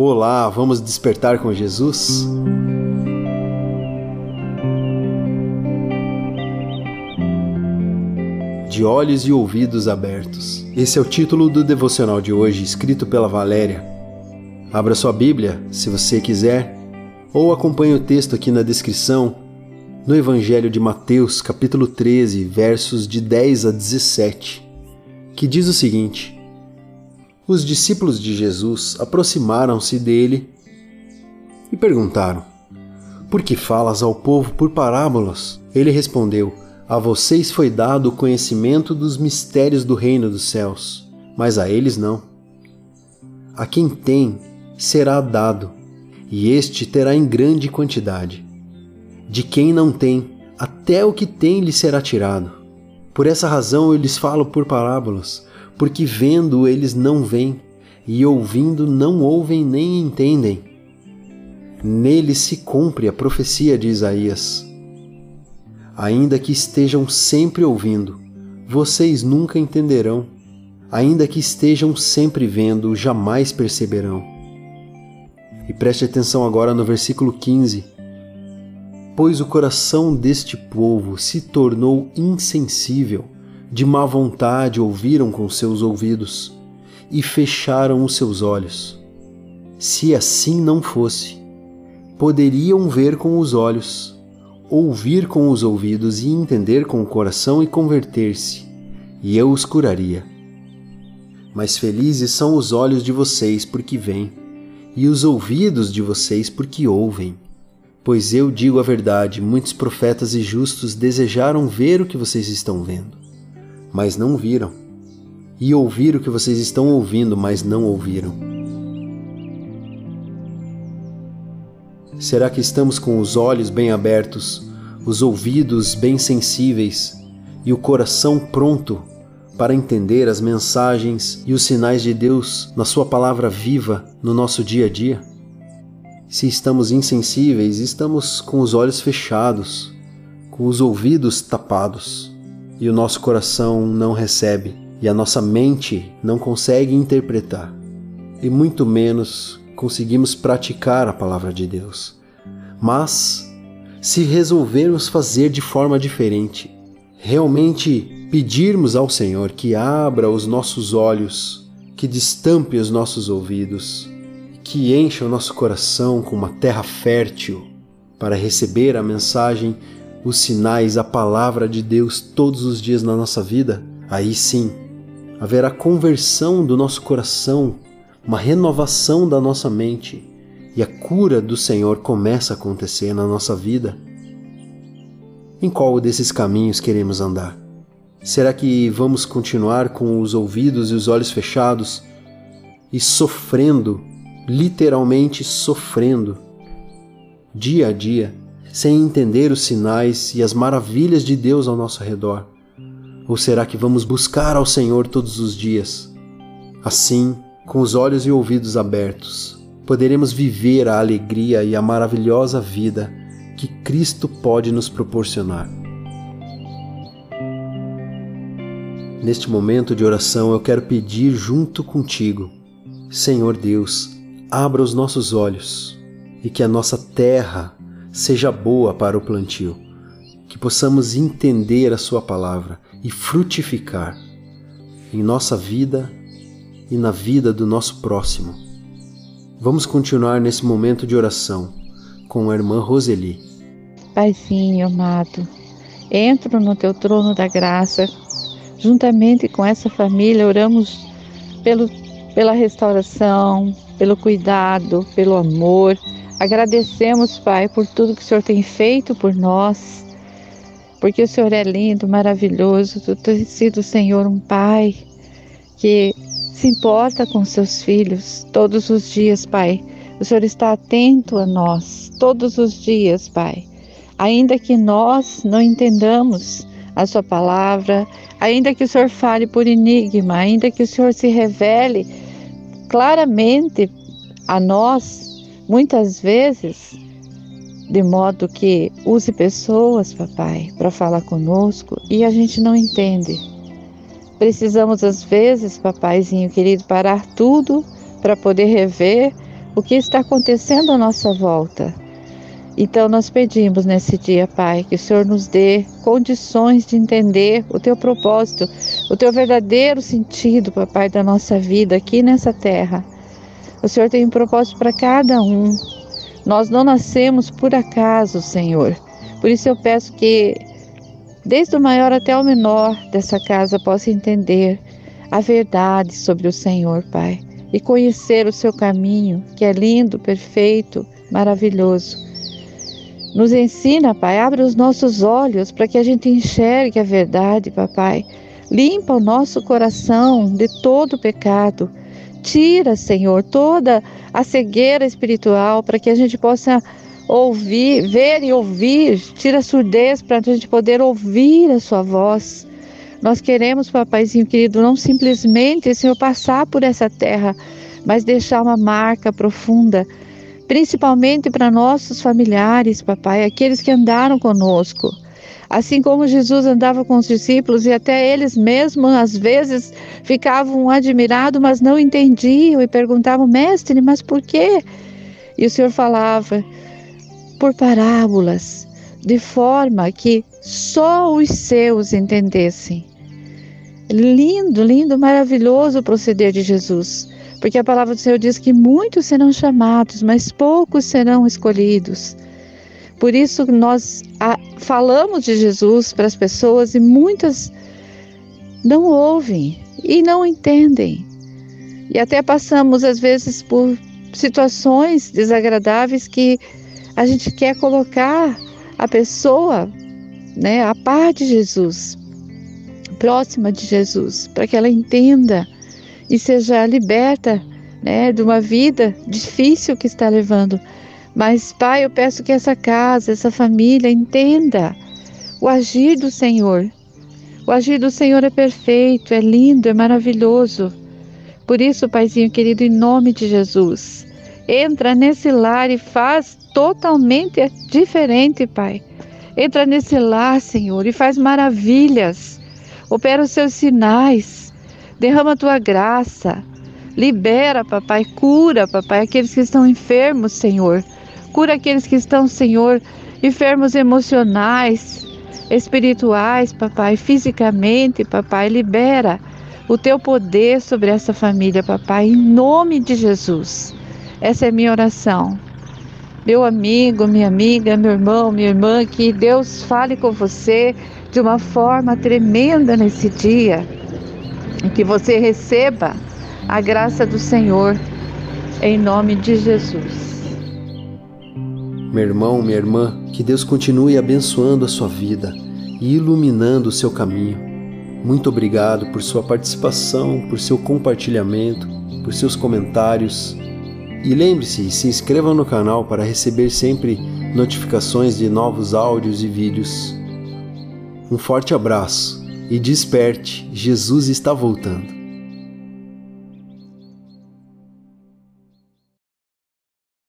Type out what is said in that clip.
Olá, vamos despertar com Jesus? De olhos e ouvidos abertos. Esse é o título do devocional de hoje, escrito pela Valéria. Abra sua Bíblia, se você quiser, ou acompanhe o texto aqui na descrição, no Evangelho de Mateus, capítulo 13, versos de 10 a 17, que diz o seguinte: os discípulos de Jesus aproximaram-se dele e perguntaram: Por que falas ao povo por parábolas? Ele respondeu: A vocês foi dado o conhecimento dos mistérios do reino dos céus, mas a eles não. A quem tem, será dado, e este terá em grande quantidade. De quem não tem, até o que tem lhe será tirado. Por essa razão eu lhes falo por parábolas porque vendo eles não veem, e ouvindo não ouvem nem entendem. Nele se cumpre a profecia de Isaías. Ainda que estejam sempre ouvindo, vocês nunca entenderão. Ainda que estejam sempre vendo, jamais perceberão. E preste atenção agora no versículo 15. Pois o coração deste povo se tornou insensível de má vontade ouviram com seus ouvidos e fecharam os seus olhos. Se assim não fosse, poderiam ver com os olhos, ouvir com os ouvidos e entender com o coração e converter-se, e eu os curaria. Mas felizes são os olhos de vocês porque veem, e os ouvidos de vocês porque ouvem. Pois eu digo a verdade: muitos profetas e justos desejaram ver o que vocês estão vendo mas não viram, e ouvir o que vocês estão ouvindo, mas não ouviram. Será que estamos com os olhos bem abertos, os ouvidos bem sensíveis e o coração pronto para entender as mensagens e os sinais de Deus na Sua palavra viva no nosso dia a dia? Se estamos insensíveis, estamos com os olhos fechados, com os ouvidos tapados e o nosso coração não recebe e a nossa mente não consegue interpretar, e muito menos conseguimos praticar a palavra de Deus. Mas, se resolvermos fazer de forma diferente, realmente pedirmos ao Senhor que abra os nossos olhos, que destampe os nossos ouvidos, que encha o nosso coração com uma terra fértil para receber a mensagem os sinais, a palavra de Deus todos os dias na nossa vida, aí sim haverá conversão do nosso coração, uma renovação da nossa mente e a cura do Senhor começa a acontecer na nossa vida. Em qual desses caminhos queremos andar? Será que vamos continuar com os ouvidos e os olhos fechados e sofrendo, literalmente sofrendo, dia a dia? Sem entender os sinais e as maravilhas de Deus ao nosso redor? Ou será que vamos buscar ao Senhor todos os dias? Assim, com os olhos e ouvidos abertos, poderemos viver a alegria e a maravilhosa vida que Cristo pode nos proporcionar. Neste momento de oração, eu quero pedir junto contigo, Senhor Deus, abra os nossos olhos e que a nossa terra seja boa para o plantio, que possamos entender a Sua palavra e frutificar em nossa vida e na vida do nosso próximo. Vamos continuar nesse momento de oração com a irmã Roseli. Paizinho amado, entro no teu trono da graça, juntamente com essa família, oramos pelo, pela restauração, pelo cuidado, pelo amor Agradecemos, Pai, por tudo que o Senhor tem feito por nós, porque o Senhor é lindo, maravilhoso. Tu tens sido, Senhor, um Pai que se importa com seus filhos todos os dias, Pai. O Senhor está atento a nós todos os dias, Pai. Ainda que nós não entendamos a Sua palavra, ainda que o Senhor fale por enigma, ainda que o Senhor se revele claramente a nós, Muitas vezes, de modo que use pessoas, papai, para falar conosco e a gente não entende. Precisamos, às vezes, papaizinho querido, parar tudo para poder rever o que está acontecendo à nossa volta. Então nós pedimos nesse dia, Pai, que o Senhor nos dê condições de entender o teu propósito, o teu verdadeiro sentido, Papai, da nossa vida aqui nessa terra. O Senhor tem um propósito para cada um. Nós não nascemos por acaso, Senhor. Por isso eu peço que, desde o maior até o menor dessa casa, possa entender a verdade sobre o Senhor, Pai, e conhecer o seu caminho, que é lindo, perfeito, maravilhoso. Nos ensina, Pai, abre os nossos olhos para que a gente enxergue a verdade, Papai. Limpa o nosso coração de todo pecado. Tira, Senhor, toda a cegueira espiritual para que a gente possa ouvir, ver e ouvir. Tira a surdez para a gente poder ouvir a Sua voz. Nós queremos, Papaizinho querido, não simplesmente, Senhor, passar por essa terra, mas deixar uma marca profunda principalmente para nossos familiares, papai, aqueles que andaram conosco. Assim como Jesus andava com os discípulos e até eles mesmos às vezes ficavam admirados, mas não entendiam e perguntavam: Mestre, mas por quê? E o Senhor falava por parábolas, de forma que só os seus entendessem. Lindo, lindo, maravilhoso o proceder de Jesus. Porque a palavra do Senhor diz que muitos serão chamados, mas poucos serão escolhidos. Por isso nós falamos de Jesus para as pessoas e muitas não ouvem e não entendem. E até passamos às vezes por situações desagradáveis que a gente quer colocar a pessoa, né, a par de Jesus, próxima de Jesus, para que ela entenda e seja liberta né, de uma vida difícil que está levando. Mas, Pai, eu peço que essa casa, essa família entenda o agir do Senhor. O agir do Senhor é perfeito, é lindo, é maravilhoso. Por isso, Paizinho querido, em nome de Jesus, entra nesse lar e faz totalmente diferente, Pai. Entra nesse lar, Senhor, e faz maravilhas. Opera os seus sinais Derrama a tua graça. Libera, papai. Cura, papai, aqueles que estão enfermos, Senhor. Cura aqueles que estão, Senhor, enfermos emocionais, espirituais, papai, fisicamente, papai. Libera o teu poder sobre essa família, papai, em nome de Jesus. Essa é minha oração. Meu amigo, minha amiga, meu irmão, minha irmã, que Deus fale com você de uma forma tremenda nesse dia e que você receba a graça do Senhor em nome de Jesus. Meu irmão, minha irmã, que Deus continue abençoando a sua vida e iluminando o seu caminho. Muito obrigado por sua participação, por seu compartilhamento, por seus comentários. E lembre-se, se inscreva no canal para receber sempre notificações de novos áudios e vídeos. Um forte abraço e desperte, Jesus está voltando.